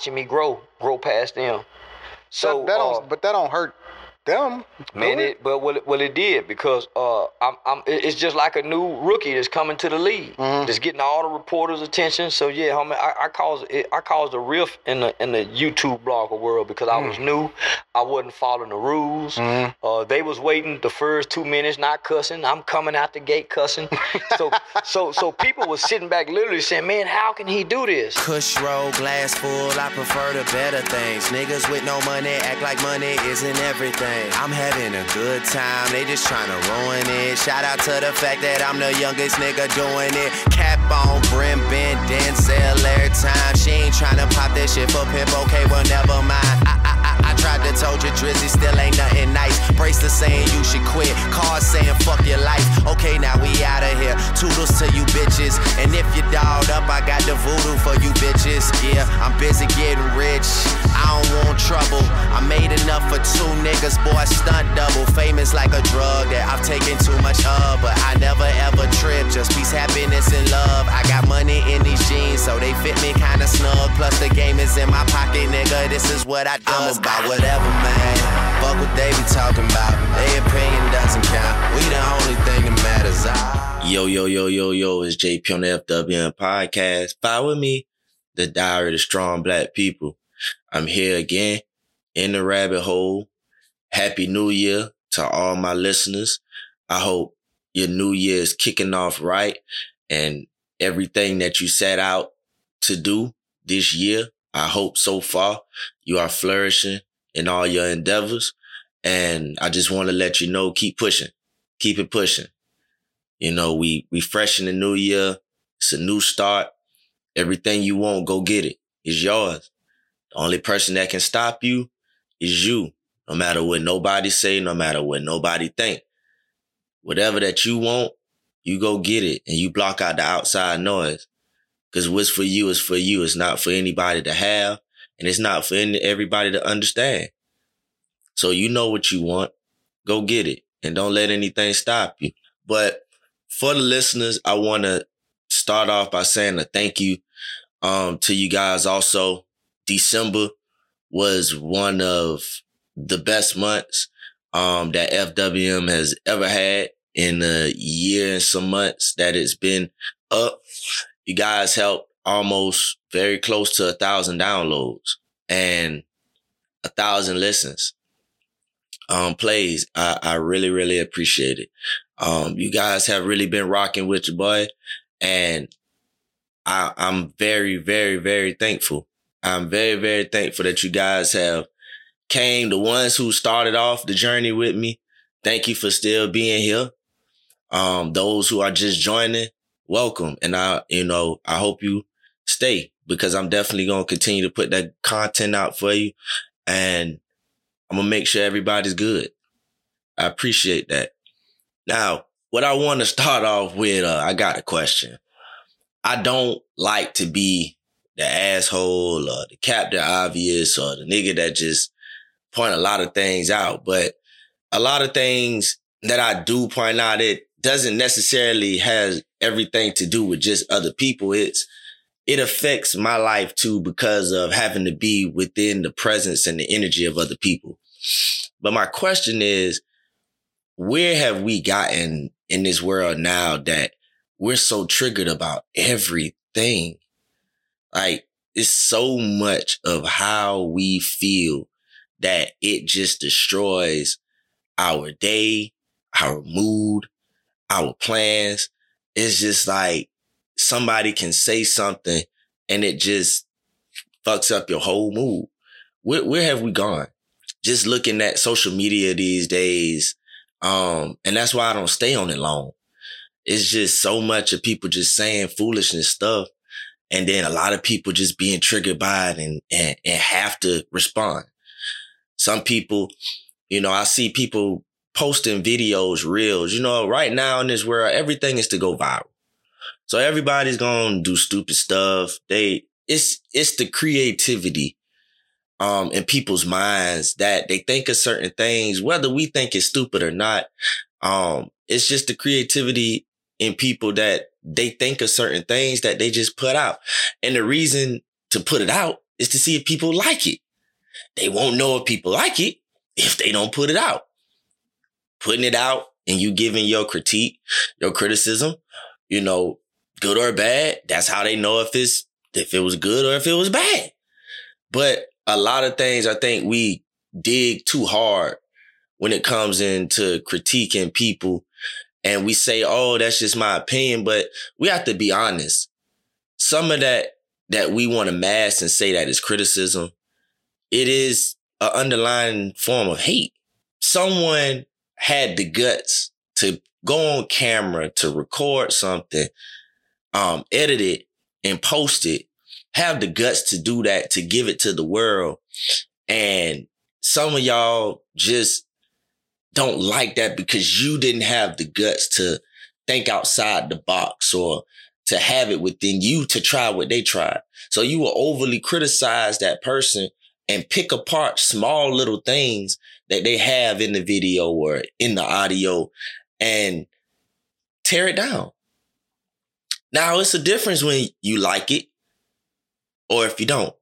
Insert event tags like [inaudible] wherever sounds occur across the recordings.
watching me grow, grow past them. So that, that don't, uh, but that don't hurt them. Man, do it, but well, it, well, it did because uh, I'm, I'm, it's just like a new rookie that's coming to the league, Mhm. that's getting all the reporters' attention. So yeah, homie, I, I caused it, I caused a rift in the in the YouTube blogger world because I was new, I wasn't following the rules. Mhm. Uh, they was waiting the first two minutes, not cussing. I'm coming out the gate cussing. [laughs] so so so people was sitting back, literally saying, "Man, how can he do this?" Kush roll, glass full, I prefer the better things. Niggas with no money act like money isn't everything. I'm having a good time, they just tryna ruin it. Shout out to the fact that I'm the youngest nigga doing it. Cap on, brim bent, Denzel every time. She ain't tryna pop that shit for pimp, okay, well, never mind. I tried to told you Drizzy still ain't nothing nice. Bracelet saying you should quit, cars saying fuck your life. Okay, now we out of here. Toodles to you bitches. And if you dolled up, I got the voodoo for you bitches. Yeah, I'm busy getting rich. I don't want trouble. I made enough for two niggas, boy, stunt double. Famous like a drug that I've taken too much of, but I never ever trip. Just peace, happiness, and love. I got fit me kinda snug. Plus the game is in my pocket, nigga. This is what I do. I'm about whatever, man. Fuck what they be talking about. Their opinion doesn't count. We the only thing that matters. I Yo, yo, yo, yo, yo, it's JP on the FWN podcast. Follow me, the Diary of the Strong Black People. I'm here again in the rabbit hole. Happy New Year to all my listeners. I hope your new year is kicking off right and everything that you set out to do this year. I hope so far you are flourishing in all your endeavors. And I just want to let you know, keep pushing, keep it pushing. You know, we, we fresh in the new year. It's a new start. Everything you want, go get it. It's yours. The only person that can stop you is you. No matter what nobody say, no matter what nobody think. Whatever that you want, you go get it and you block out the outside noise. Cause what's for you is for you. It's not for anybody to have and it's not for any, everybody to understand. So you know what you want. Go get it and don't let anything stop you. But for the listeners, I want to start off by saying a thank you um, to you guys. Also, December was one of the best months um, that FWM has ever had in a year and some months that it's been up. You guys helped almost very close to a thousand downloads and a thousand listens um, plays. I, I really, really appreciate it. Um, you guys have really been rocking with your boy and I, I'm very, very, very thankful. I'm very, very thankful that you guys have came, the ones who started off the journey with me. Thank you for still being here. Um, those who are just joining, welcome. And I, you know, I hope you stay because I'm definitely going to continue to put that content out for you and I'm going to make sure everybody's good. I appreciate that. Now, what I want to start off with, uh, I got a question. I don't like to be the asshole or the captain obvious or the nigga that just point a lot of things out, but a lot of things that I do point out, it doesn't necessarily has everything to do with just other people. It's, it affects my life too because of having to be within the presence and the energy of other people. But my question is, where have we gotten in this world now that we're so triggered about everything? Like it's so much of how we feel that it just destroys our day, our mood, our plans. It's just like somebody can say something and it just fucks up your whole mood. Where, where have we gone? Just looking at social media these days. Um, and that's why I don't stay on it long. It's just so much of people just saying foolishness stuff. And then a lot of people just being triggered by it and, and, and have to respond. Some people, you know, I see people posting videos, reels, you know, right now in this world, everything is to go viral. So everybody's to do stupid stuff. They, it's, it's the creativity, um, in people's minds that they think of certain things, whether we think it's stupid or not. Um, it's just the creativity in people that they think of certain things that they just put out. And the reason to put it out is to see if people like it. They won't know if people like it if they don't put it out. Putting it out and you giving your critique, your criticism, you know, good or bad, that's how they know if it's if it was good or if it was bad. But a lot of things I think we dig too hard when it comes into critiquing people and we say, oh, that's just my opinion, but we have to be honest. Some of that that we want to mask and say that is criticism, it is an underlying form of hate. Someone had the guts to go on camera to record something, um, edit it and post it, have the guts to do that, to give it to the world. And some of y'all just don't like that because you didn't have the guts to think outside the box or to have it within you to try what they tried. So you will overly criticize that person and pick apart small little things that they have in the video or in the audio and tear it down. Now it's a difference when you like it or if you don't.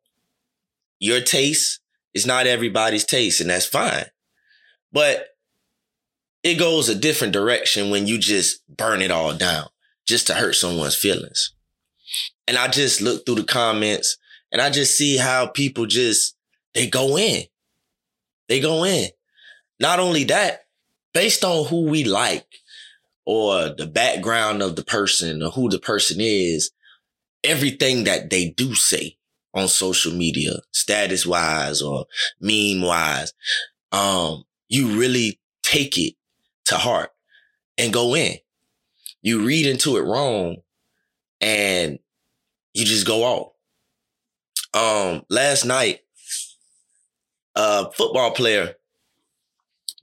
Your taste is not everybody's taste and that's fine. But it goes a different direction when you just burn it all down just to hurt someone's feelings. And I just look through the comments and I just see how people just, they go in. They go in. Not only that, based on who we like or the background of the person or who the person is, everything that they do say on social media, status wise or meme wise, um, you really take it to heart and go in. You read into it wrong and you just go off. Um, last night, a football player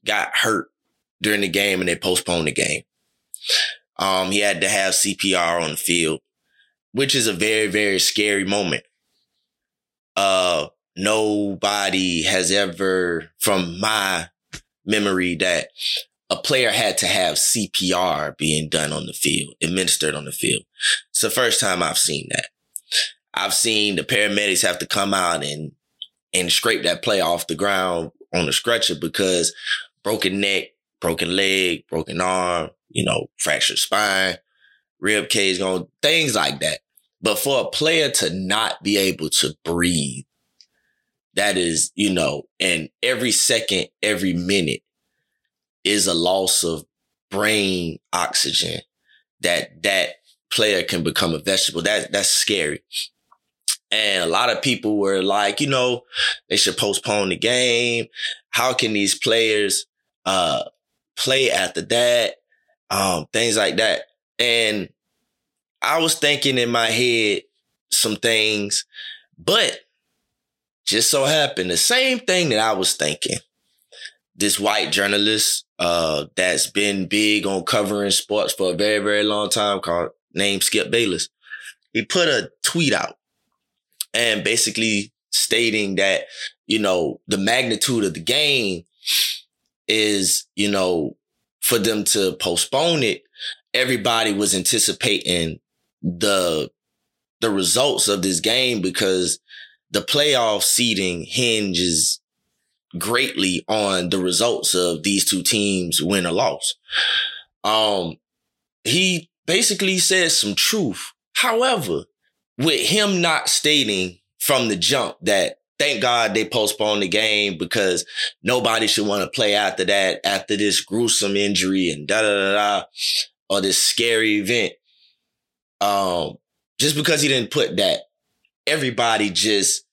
got hurt during the game and they postponed the game. Um, he had to have CPR on the field, which is a very, very scary moment. Uh, nobody has ever, from my memory, that a player had to have CPR being done on the field, administered on the field. It's the first time I've seen that. I've seen the paramedics have to come out and and scrape that player off the ground on the stretcher because broken neck, broken leg, broken arm, you know, fractured spine, rib cage going, things like that. But for a player to not be able to breathe, that is, you know, and every second, every minute is a loss of brain oxygen that that player can become a vegetable. That that's scary. And a lot of people were like, you know, they should postpone the game. How can these players uh play after that? Um, things like that. And I was thinking in my head some things, but just so happened the same thing that I was thinking. This white journalist uh, that's been big on covering sports for a very, very long time called named Skip Bayless. He put a tweet out and basically stating that, you know, the magnitude of the game is, you know, for them to postpone it, everybody was anticipating the the results of this game because the playoff seeding hinges greatly on the results of these two teams win or loss. Um, he basically says some truth. However, with him not stating from the jump that thank God they postponed the game because nobody should want to play after that, after this gruesome injury and da da da da, or this scary event. Um, just because he didn't put that, everybody just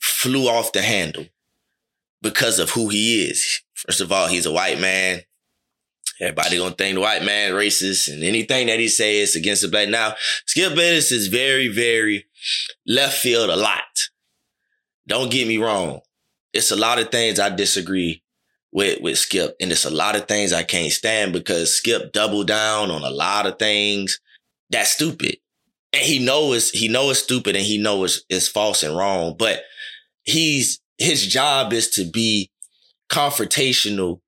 flew off the handle because of who he is. First of all, he's a white man. Everybody gonna think the white man racist and anything that he says against the black. Now, Skip Bayless is very, very left field a lot. Don't get me wrong. It's a lot of things I disagree with, with Skip. And it's a lot of things I can't stand because Skip doubled down on a lot of things that's stupid. And he knows he knows it's stupid and he knows it's, it's false and wrong, but he's his job is to be confrontational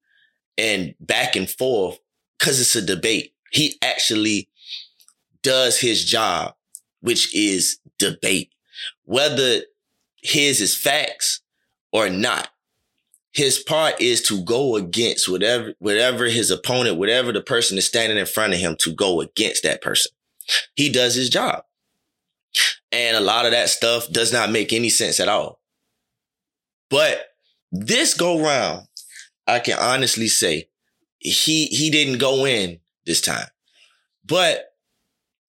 and back and forth because it's a debate. He actually does his job, which is debate. Whether his is facts or not. His part is to go against whatever, whatever his opponent, whatever the person is standing in front of him to go against that person. He does his job. And a lot of that stuff does not make any sense at all. But this go round, I can honestly say he, he didn't go in this time, but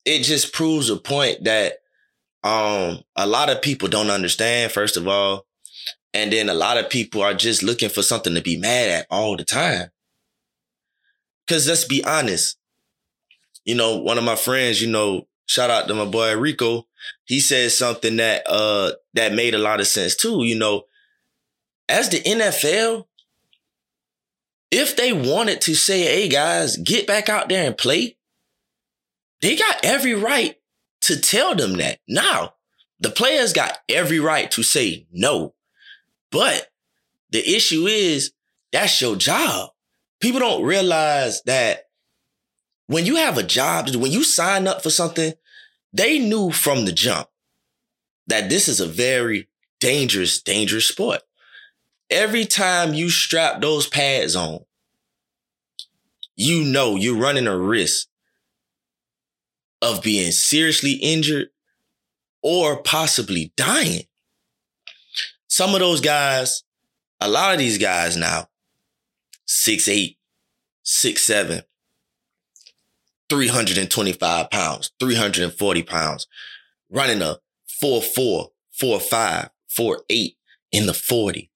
it just proves a point that, um, a lot of people don't understand, first of all. And then a lot of people are just looking for something to be mad at all the time. Cause let's be honest, you know, one of my friends, you know, shout out to my boy Rico. He said something that uh that made a lot of sense too. You know, as the NFL, if they wanted to say, hey guys, get back out there and play, they got every right to tell them that. Now, the players got every right to say no. But the issue is that's your job. People don't realize that when you have a job, when you sign up for something, they knew from the jump that this is a very dangerous, dangerous sport. Every time you strap those pads on, you know you're running a risk of being seriously injured or possibly dying. Some of those guys, a lot of these guys now, six eight, six seven, 325 pounds, 340 pounds, running a 4 4, 4 5, 4 8 in the 40.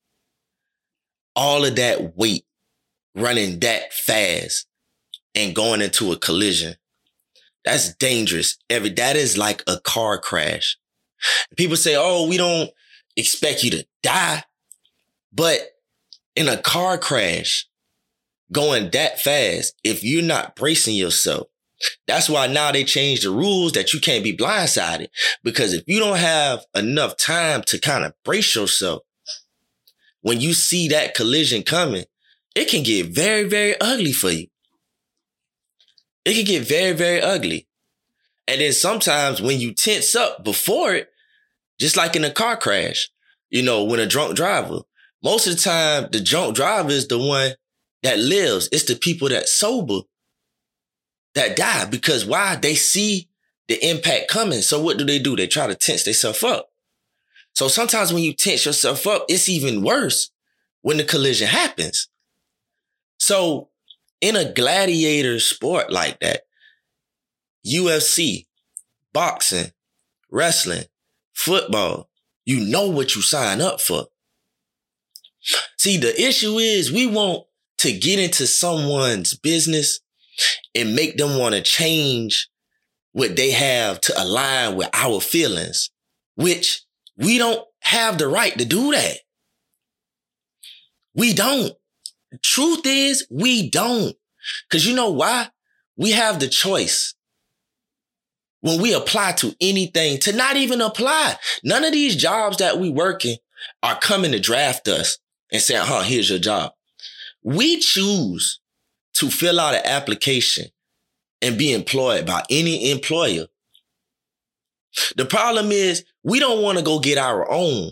All of that weight running that fast and going into a collision. That's dangerous. Every, that is like a car crash. People say, Oh, we don't expect you to die. But in a car crash, going that fast, if you're not bracing yourself, that's why now they changed the rules that you can't be blindsided. Because if you don't have enough time to kind of brace yourself, when you see that collision coming, it can get very, very ugly for you. It can get very, very ugly. And then sometimes when you tense up before it, just like in a car crash, you know, when a drunk driver, most of the time, the drunk driver is the one that lives. It's the people that sober that die because why? They see the impact coming. So what do they do? They try to tense themselves up. So sometimes when you tense yourself up, it's even worse when the collision happens. So in a gladiator sport like that, UFC, boxing, wrestling, football, you know what you sign up for. See, the issue is we want to get into someone's business and make them want to change what they have to align with our feelings, which we don't have the right to do that. We don't. Truth is, we don't. Cause you know why? We have the choice when we apply to anything to not even apply. None of these jobs that we working are coming to draft us and saying, huh, here's your job. We choose to fill out an application and be employed by any employer. The problem is we don't want to go get our own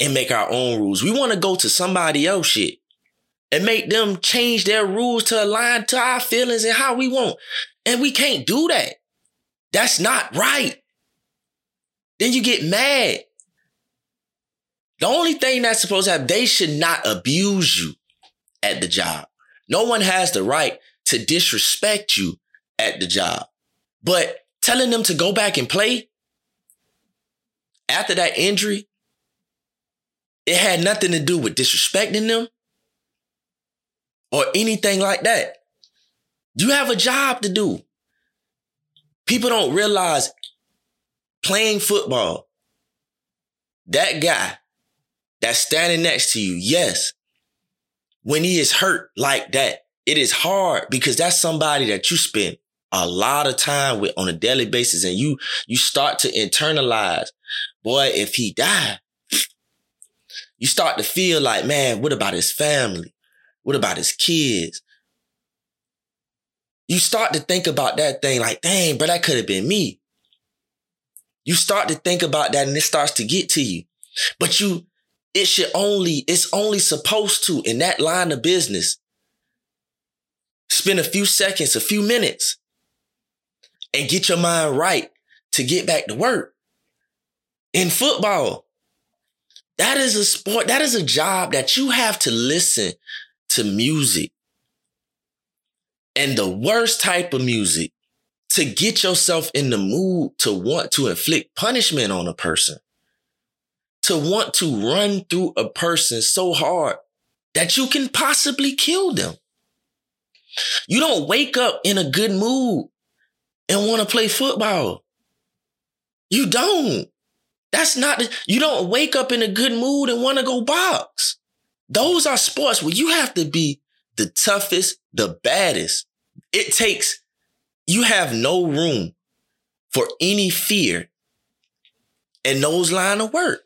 and make our own rules. We want to go to somebody else shit and make them change their rules to align to our feelings and how we want. And we can't do that. That's not right. Then you get mad. The only thing that's supposed to have, they should not abuse you at the job. No one has the right to disrespect you at the job. But telling them to go back and play after that injury, it had nothing to do with disrespecting them or anything like that. You have a job to do. People don't realize playing football, that guy that's standing next to you, yes, when he is hurt like that, it is hard because that's somebody that you spend a lot of time with on a daily basis and you, you start to internalize, boy, if he died, you start to feel like, man, what about his family? What about his kids? You start to think about that thing like, dang, bro, that could have been me. You start to think about that and it starts to get to you. But you, it should only, it's only supposed to in that line of business. Spend a few seconds, a few minutes and get your mind right to get back to work. In football, that is a sport, that is a job that you have to listen to music and the worst type of music to get yourself in the mood to want to inflict punishment on a person, to want to run through a person so hard that you can possibly kill them. You don't wake up in a good mood and want to play football. You don't. That's not, you don't wake up in a good mood and want to go box. Those are sports where you have to be the toughest, the baddest. It takes, you have no room for any fear in those line of work.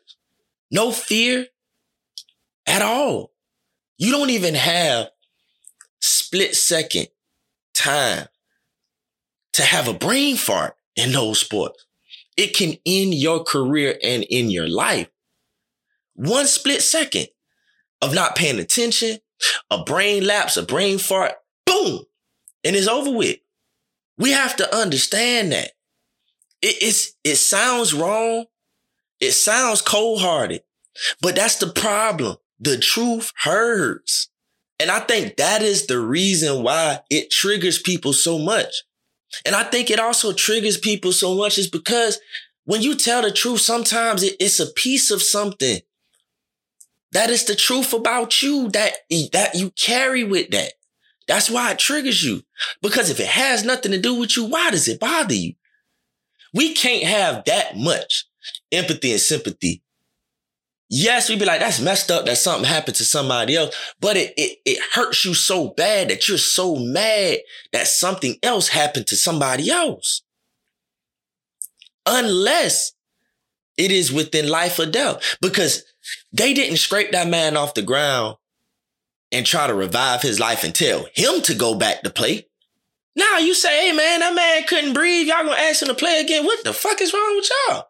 No fear at all. You don't even have split second time to have a brain fart in those sports. It can end your career and in your life. One split second of not paying attention, a brain lapse, a brain fart, boom, and it's over with. We have to understand that. It, it's, it sounds wrong. It sounds cold hearted, but that's the problem. The truth hurts. And I think that is the reason why it triggers people so much. And I think it also triggers people so much is because when you tell the truth, sometimes it, it's a piece of something that is the truth about you that, that you carry with that. That's why it triggers you. Because if it has nothing to do with you, why does it bother you? We can't have that much empathy and sympathy Yes, we'd be like, that's messed up that something happened to somebody else, but it, it, it hurts you so bad that you're so mad that something else happened to somebody else. Unless it is within life or death, because they didn't scrape that man off the ground and try to revive his life and tell him to go back to play. Now you say, hey man, that man couldn't breathe. Y'all gonna ask him to play again. What the fuck is wrong with y'all?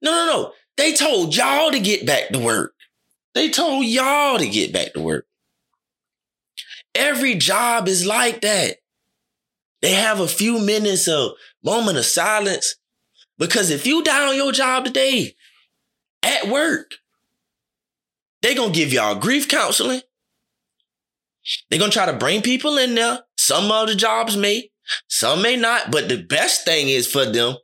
No, no, no. They told y'all to get back to work. They told y'all to get back to work. Every job is like that. They have a few minutes of moment of silence because if you die on your job today at work, they gonna give y'all grief counseling. They're gonna try to bring people in there. Some of the jobs may, some may not, but the best thing is for them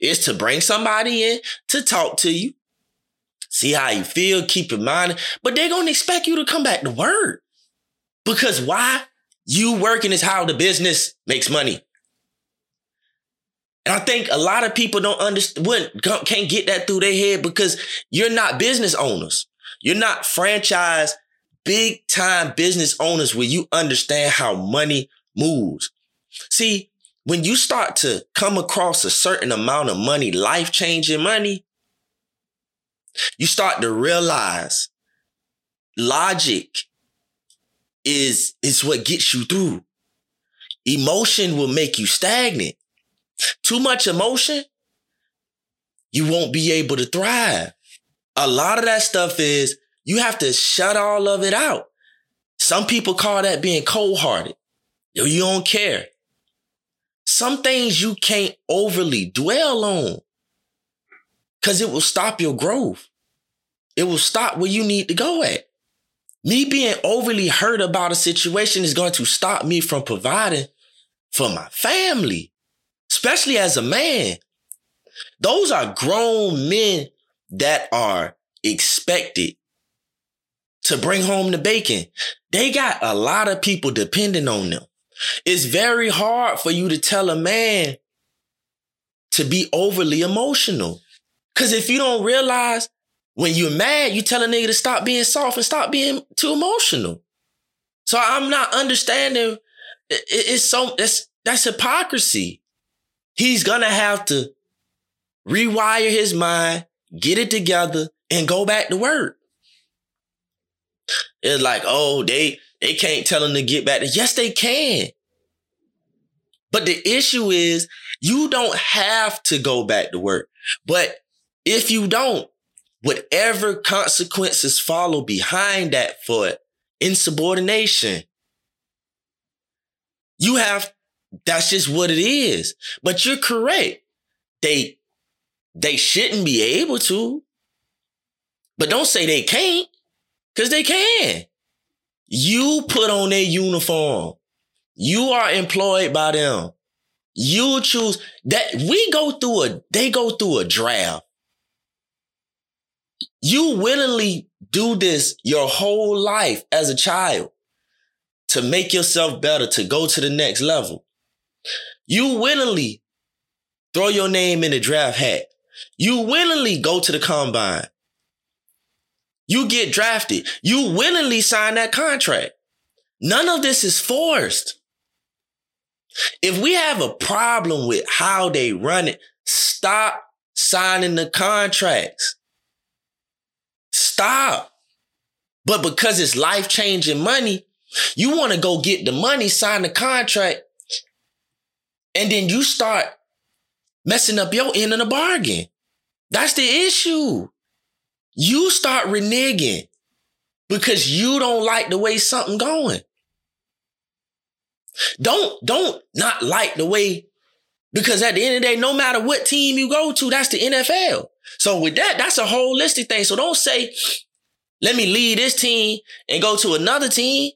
is to bring somebody in to talk to you, see how you feel, keep in mind, but they're gonna expect you to come back to work. Because why? You working is how the business makes money. And I think a lot of people don't understand, can't get that through their head because you're not business owners. You're not franchise, big time business owners where you understand how money moves. See, when you start to come across a certain amount of money, life changing money, you start to realize logic is, is what gets you through. Emotion will make you stagnant. Too much emotion, you won't be able to thrive. A lot of that stuff is you have to shut all of it out. Some people call that being cold hearted. You don't care. Some things you can't overly dwell on because it will stop your growth. It will stop where you need to go at. Me being overly hurt about a situation is going to stop me from providing for my family, especially as a man. Those are grown men that are expected to bring home the bacon. They got a lot of people depending on them. It's very hard for you to tell a man to be overly emotional. Cause if you don't realize when you're mad, you tell a nigga to stop being soft and stop being too emotional. So I'm not understanding. It's so that's that's hypocrisy. He's gonna have to rewire his mind, get it together, and go back to work. It's like, oh, they they can't tell them to get back. Yes, they can. But the issue is you don't have to go back to work. But if you don't, whatever consequences follow behind that for insubordination. You have, that's just what it is. But you're correct. They, they shouldn't be able to. But don't say they can't, because they can. You put on their uniform. You are employed by them. You choose that we go through a, they go through a draft. You willingly do this your whole life as a child to make yourself better, to go to the next level. You willingly throw your name in the draft hat. You willingly go to the combine. You get drafted. You willingly sign that contract. None of this is forced. If we have a problem with how they run it, stop signing the contracts. Stop. But because it's life changing money, you want to go get the money, sign the contract, and then you start messing up your end of the bargain. That's the issue. You start reneging because you don't like the way something going. Don't, don't not like the way, because at the end of the day, no matter what team you go to, that's the NFL. So with that, that's a holistic thing. So don't say, let me leave this team and go to another team.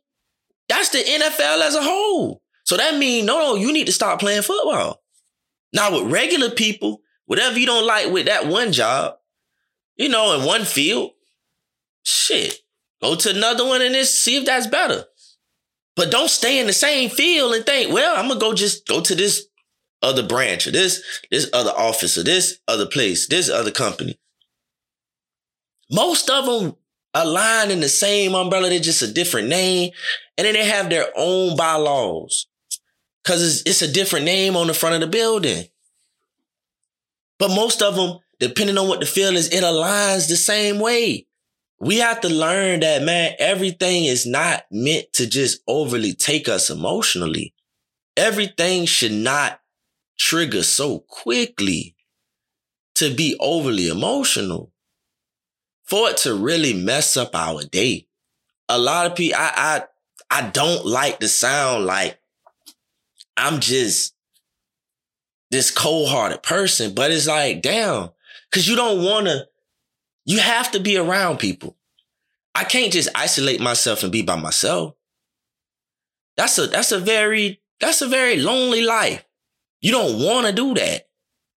That's the NFL as a whole. So that means, no, no, you need to stop playing football. Now with regular people, whatever you don't like with that one job, you know, in one field, shit, go to another one and see if that's better. But don't stay in the same field and think, well, I'm gonna go just go to this other branch or this, this other office or this other place, this other company. Most of them align in the same umbrella, they're just a different name. And then they have their own bylaws. Cause it's, it's a different name on the front of the building. But most of them, depending on what the field is, it aligns the same way. We have to learn that, man, everything is not meant to just overly take us emotionally. Everything should not trigger so quickly to be overly emotional for it to really mess up our day. A lot of people, I, I, I don't like to sound like I'm just this cold hearted person, but it's like, damn, cause you don't want to, you have to be around people. I can't just isolate myself and be by myself. That's a, that's a very, that's a very lonely life. You don't want to do that,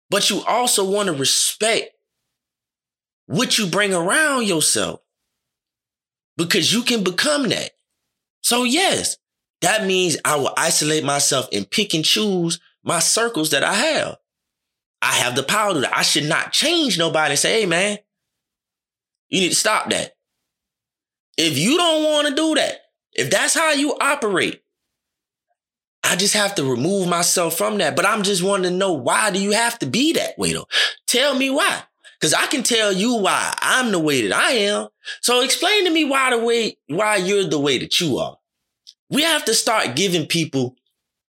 but you also want to respect what you bring around yourself because you can become that. So yes, that means I will isolate myself and pick and choose my circles that I have. I have the power to that. I should not change nobody and say, hey man, you need to stop that. If you don't want to do that, if that's how you operate, I just have to remove myself from that. But I'm just wanting to know why do you have to be that way though? Tell me why. Cause I can tell you why I'm the way that I am. So explain to me why the way, why you're the way that you are. We have to start giving people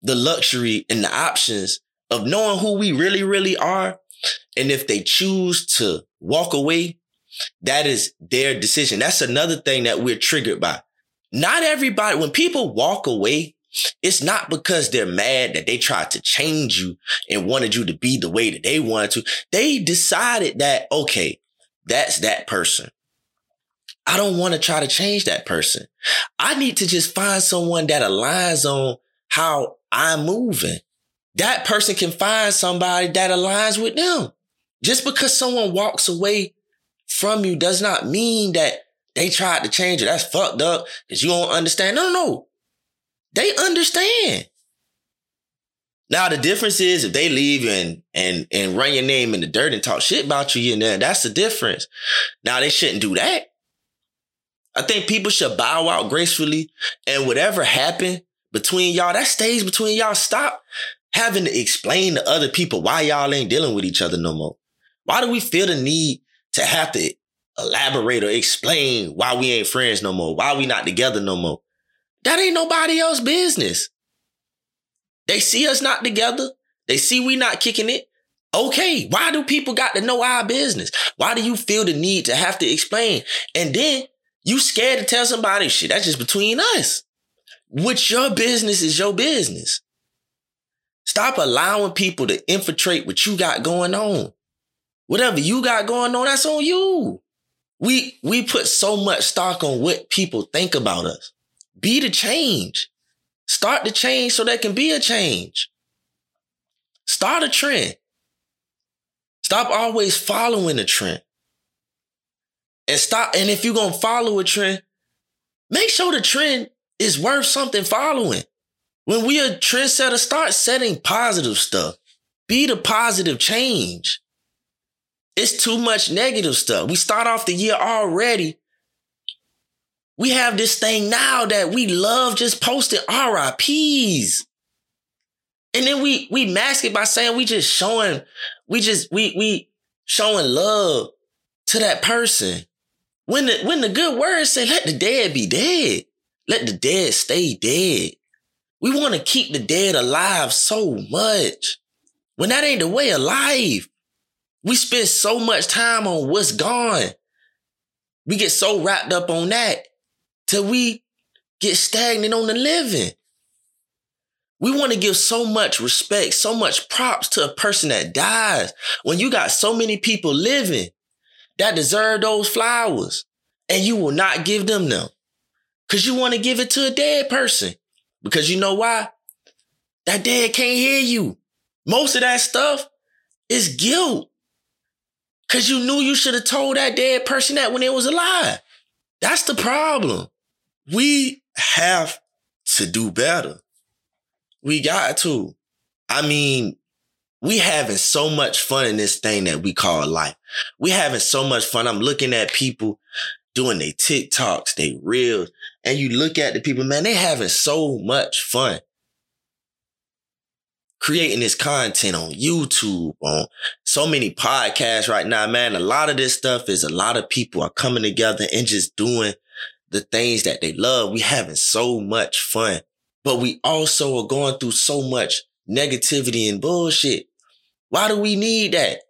the luxury and the options of knowing who we really, really are. And if they choose to walk away, that is their decision. That's another thing that we're triggered by. Not everybody, when people walk away, it's not because they're mad that they tried to change you and wanted you to be the way that they wanted to. They decided that, okay, that's that person. I don't want to try to change that person. I need to just find someone that aligns on how I'm moving. That person can find somebody that aligns with them. Just because someone walks away from you does not mean that they tried to change it. That's fucked up because you don't understand. No, no, no. They understand. Now the difference is if they leave and and and run your name in the dirt and talk shit about you in there, that's the difference. Now they shouldn't do that. I think people should bow out gracefully and whatever happened between y'all, that stays between y'all. Stop having to explain to other people why y'all ain't dealing with each other no more. Why do we feel the need to have to elaborate or explain why we ain't friends no more? Why we not together no more? That ain't nobody else business. They see us not together. They see we not kicking it. Okay, why do people got to know our business? Why do you feel the need to have to explain? And then you scared to tell somebody shit. That's just between us. What's your business is your business. Stop allowing people to infiltrate what you got going on. Whatever you got going on, that's on you. We we put so much stock on what people think about us. Be the change. Start the change so there can be a change. Start a trend. Stop always following a trend. And stop, and if you're gonna follow a trend, make sure the trend is worth something following. When we a trendsetter, start setting positive stuff. Be the positive change. It's too much negative stuff. We start off the year already. We have this thing now that we love just posting RIPs. And then we we mask it by saying we just showing, we just we we showing love to that person. When the when the good words say, let the dead be dead. Let the dead stay dead. We want to keep the dead alive so much. When that ain't the way of life. We spend so much time on what's gone. We get so wrapped up on that till we get stagnant on the living. We want to give so much respect, so much props to a person that dies when you got so many people living that deserve those flowers and you will not give them them because you want to give it to a dead person because you know why? That dead can't hear you. Most of that stuff is guilt because you knew you should have told that dead person that when it was alive. That's the problem. We have to do better. We got to. I mean, we having so much fun in this thing that we call life. We having so much fun. I'm looking at people doing their TikToks, they reels, and you look at the people, man, they having so much fun creating this content on YouTube, on so many podcasts right now, man. A lot of this stuff is a lot of people are coming together and just doing the things that they love. We having so much fun but we also are going through so much negativity and bullshit. Why do we need that?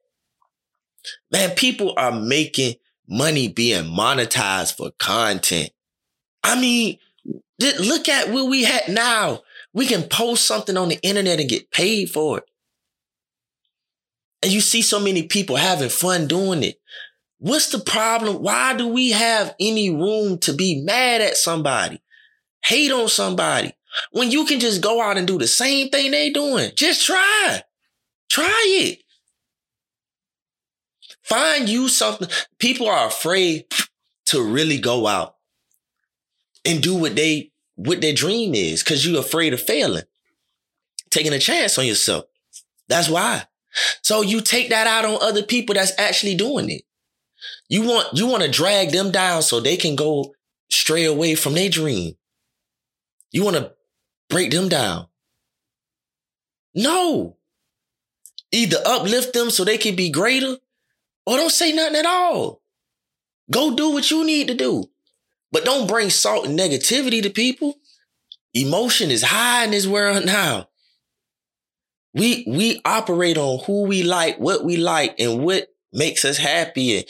Man, people are making money being monetized for content. I mean, look at where we at now. We can post something on the internet and get paid for it. And you see so many people having fun doing it. What's the problem? Why do we have any room to be mad at somebody? Hate on somebody? When you can just go out and do the same thing they doing. Just try. Try it. Find you something. People are afraid to really go out and do what they what their dream is because you're afraid of failing, taking a chance on yourself. That's why. So you take that out on other people that's actually doing it. You want you want to drag them down so they can go stray away from their dream. You want to break them down. No. Either uplift them so they can be greater or don't say nothing at all. Go do what you need to do. But don't bring salt and negativity to people. Emotion is high in this world now. We we operate on who we like, what we like, and what makes us happy and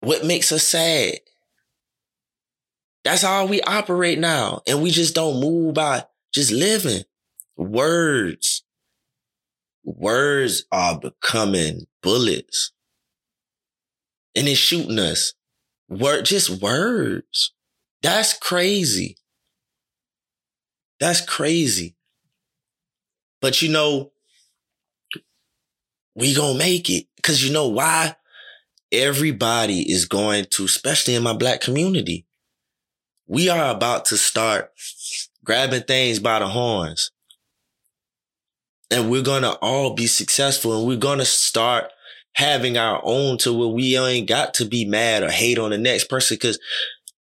what makes us sad. That's how we operate now. And we just don't move by just living. Words. Words are becoming bullets. And it's shooting us. Word, just words. That's crazy. That's crazy. But you know, we gonna make it. Cause you know why? Everybody is going to, especially in my black community, we are about to start grabbing things by the horns. And we're to all be successful and we're to start having our own to where we ain't got to be mad or hate on the next person. Cause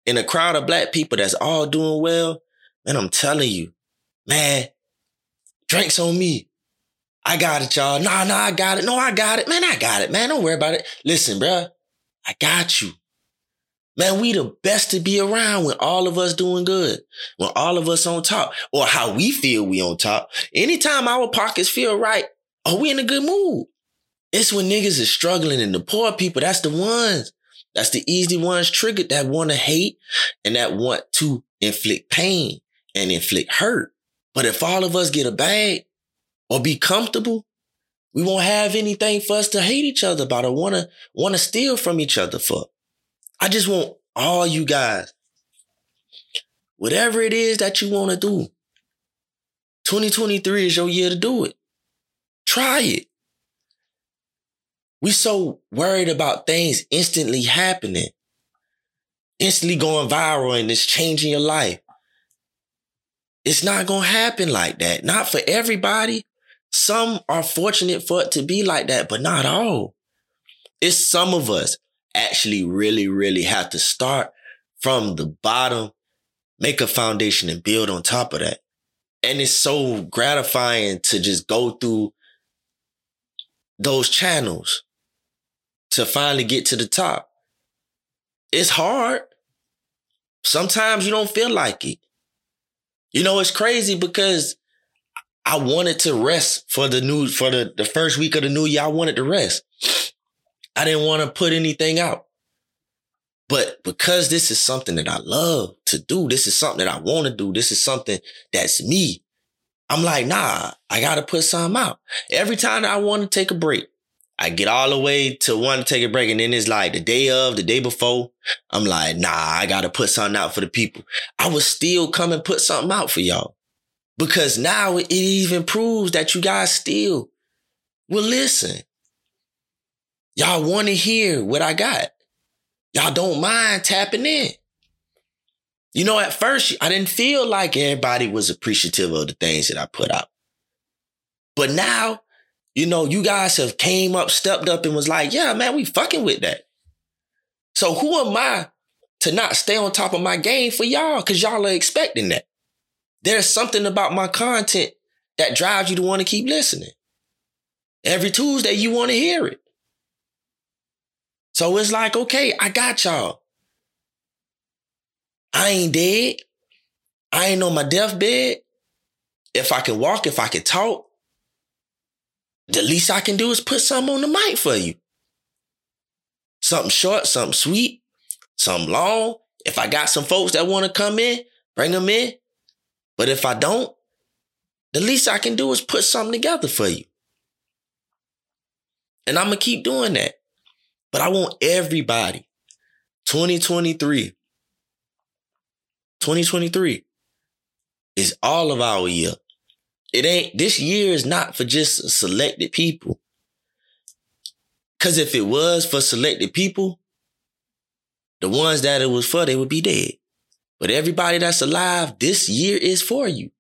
in a crowd of black people that's all doing well, man, I'm telling you, man, drinks on me. I got it, y'all. Nah, nah, I got it. No, I got it. Man, I got it, man. Don't worry about it. Listen, bruh, I got you. Man, we the best to be around when all of us doing good, when all of us on top, or how we feel we on top. Anytime our pockets feel right, are we in a good mood? It's when niggas is struggling and the poor people, that's the ones. That's the easy ones triggered that want to hate and that want to inflict pain and inflict hurt. But if all of us get a bag or be comfortable, we won't have anything for us to hate each other about or want to steal from each other for. I just want all you guys, whatever it is that you want to do, 2023 is your year to do it. Try it. We so worried about things instantly happening, instantly going viral and it's changing your life. It's not going to happen like that. Not for everybody. Some are fortunate for it to be like that, but not all. It's some of us actually really, really have to start from the bottom, make a foundation and build on top of that. And it's so gratifying to just go through those channels to finally get to the top. It's hard. Sometimes you don't feel like it. You know, it's crazy because I wanted to rest for the new, for the, the first week of the new year. I wanted to rest. I didn't want to put anything out. But because this is something that I love to do, this is something that I want to do, this is something that's me. I'm like, nah, I got to put something out. Every time I want to take a break, I get all the way to want to take a break. And then it's like the day of, the day before, I'm like, nah, I got to put something out for the people. I would still come and put something out for y'all because now it even proves that you guys still will listen. Y'all want to hear what I got. Y'all don't mind tapping in. You know, at first, I didn't feel like everybody was appreciative of the things that I put out. But now, you know, you guys have came up, stepped up, and was like, yeah, man, we fucking with that. So who am I to not stay on top of my game for y'all? Cause y'all are expecting that. There's something about my content that drives you to want to keep listening. Every Tuesday, you want to hear it. So it's like, okay, I got y'all. I ain't dead. I ain't on my deathbed. If I can walk, if I can talk, the least I can do is put something on the mic for you. Something short, something sweet, something long. If I got some folks that want to come in, bring them in. But if I don't, the least I can do is put something together for you. And I'm going to keep doing that. But I want everybody, 2023, 2023 is all of our year. It ain't, this year is not for just selected people. Cause if it was for selected people, the ones that it was for, they would be dead. But everybody that's alive, this year is for you.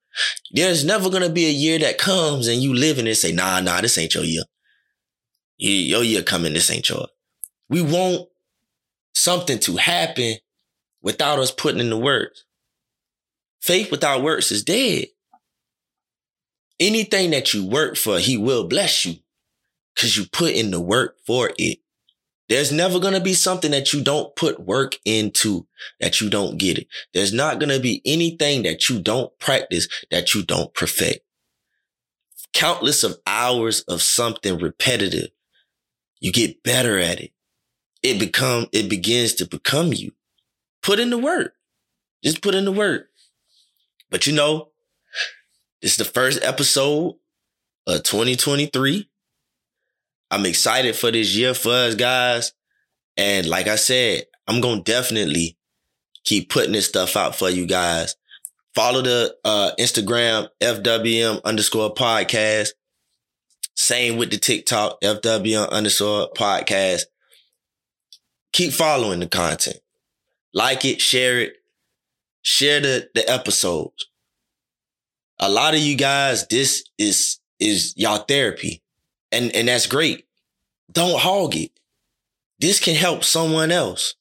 There's never gonna be a year that comes and you live in it and say, nah, nah, this ain't your year. Your year coming, this ain't yours. We want something to happen without us putting in the work. Faith without works is dead. Anything that you work for, he will bless you because you put in the work for it. There's never going to be something that you don't put work into that you don't get it. There's not going to be anything that you don't practice that you don't perfect. Countless of hours of something repetitive. You get better at it it become it begins to become you. Put in the work. Just put in the work. But you know, is the first episode of 2023. I'm excited for this year for us guys. And like I said, I'm going to definitely keep putting this stuff out for you guys. Follow the uh, Instagram FWM underscore podcast. Same with the TikTok FWM underscore podcast keep following the content. Like it, share it, share the, the episodes. A lot of you guys, this is, is y'all therapy. And, and that's great. Don't hog it. This can help someone else.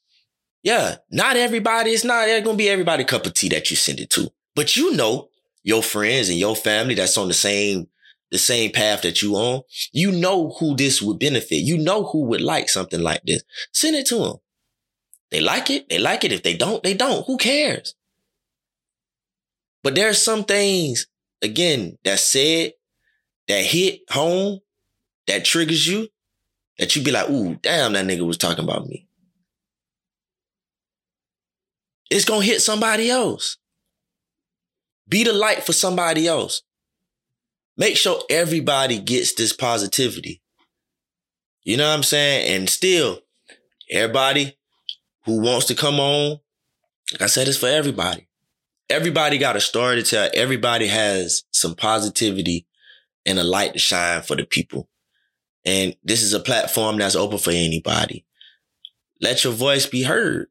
Yeah, not everybody, it's not to be everybody cup of tea that you send it to. But you know your friends and your family that's on the same the same path that you on, you know who this would benefit. You know who would like something like this. Send it to them. They like it. They like it. If they don't, they don't. Who cares? But there are some things, again, that said, that hit home, that triggers you, that you be like, ooh, damn, that nigga was talking about me. It's gonna hit somebody else. Be the light for somebody else. Make sure everybody gets this positivity. You know what I'm saying? And still, everybody who wants to come on, like I said, it's for everybody. Everybody got a story to tell. Everybody has some positivity and a light to shine for the people. And this is a platform that's open for anybody. Let your voice be heard.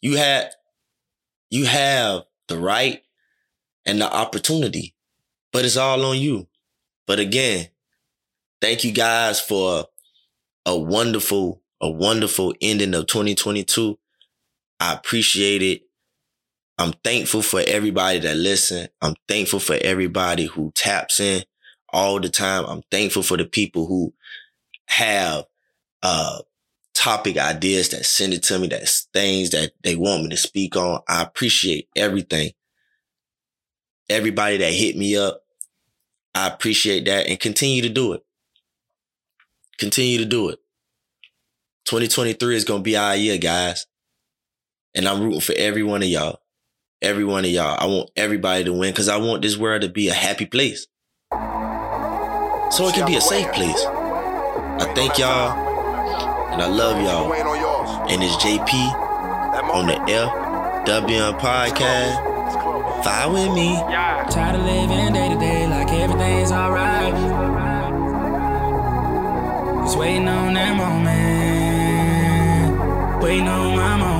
You have, you have the right and the opportunity, but it's all on you. But again, thank you guys for a wonderful, a wonderful ending of 2022. I appreciate it. I'm thankful for everybody that listen. I'm thankful for everybody who taps in all the time. I'm thankful for the people who have uh topic ideas that send it to me, that's things that they want me to speak on. I appreciate everything. Everybody that hit me up, I appreciate that and continue to do it. Continue to do it. 2023 is going to be our year, guys. And I'm rooting for every one of y'all. Every one of y'all. I want everybody to win because I want this world to be a happy place. So it can be a safe place. I thank y'all and I love y'all. And it's JP on the FWM podcast. Fire with me. Tired of living day to day like everything's alright. Just waiting on that moment. Waiting on my moment.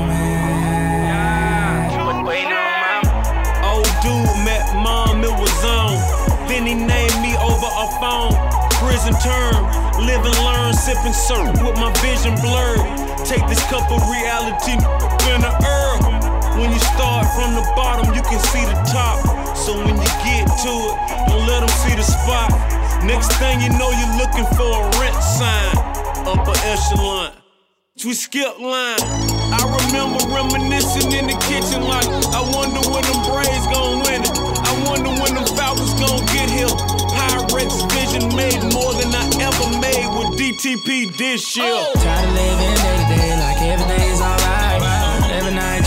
Then he named me over a phone. Prison term, live and learn, sip and serve with my vision blurred. Take this cup of reality in the earth. When you start from the bottom, you can see the top. So when you get to it, don't let them see the spot. Next thing you know, you're looking for a rent sign. Upper echelon. We skip line. I remember reminiscing in the kitchen like, I wonder when them Braves Pyrex vision made more than I ever made with DTP this year. Tired of living day to day like everything's alright. Every night,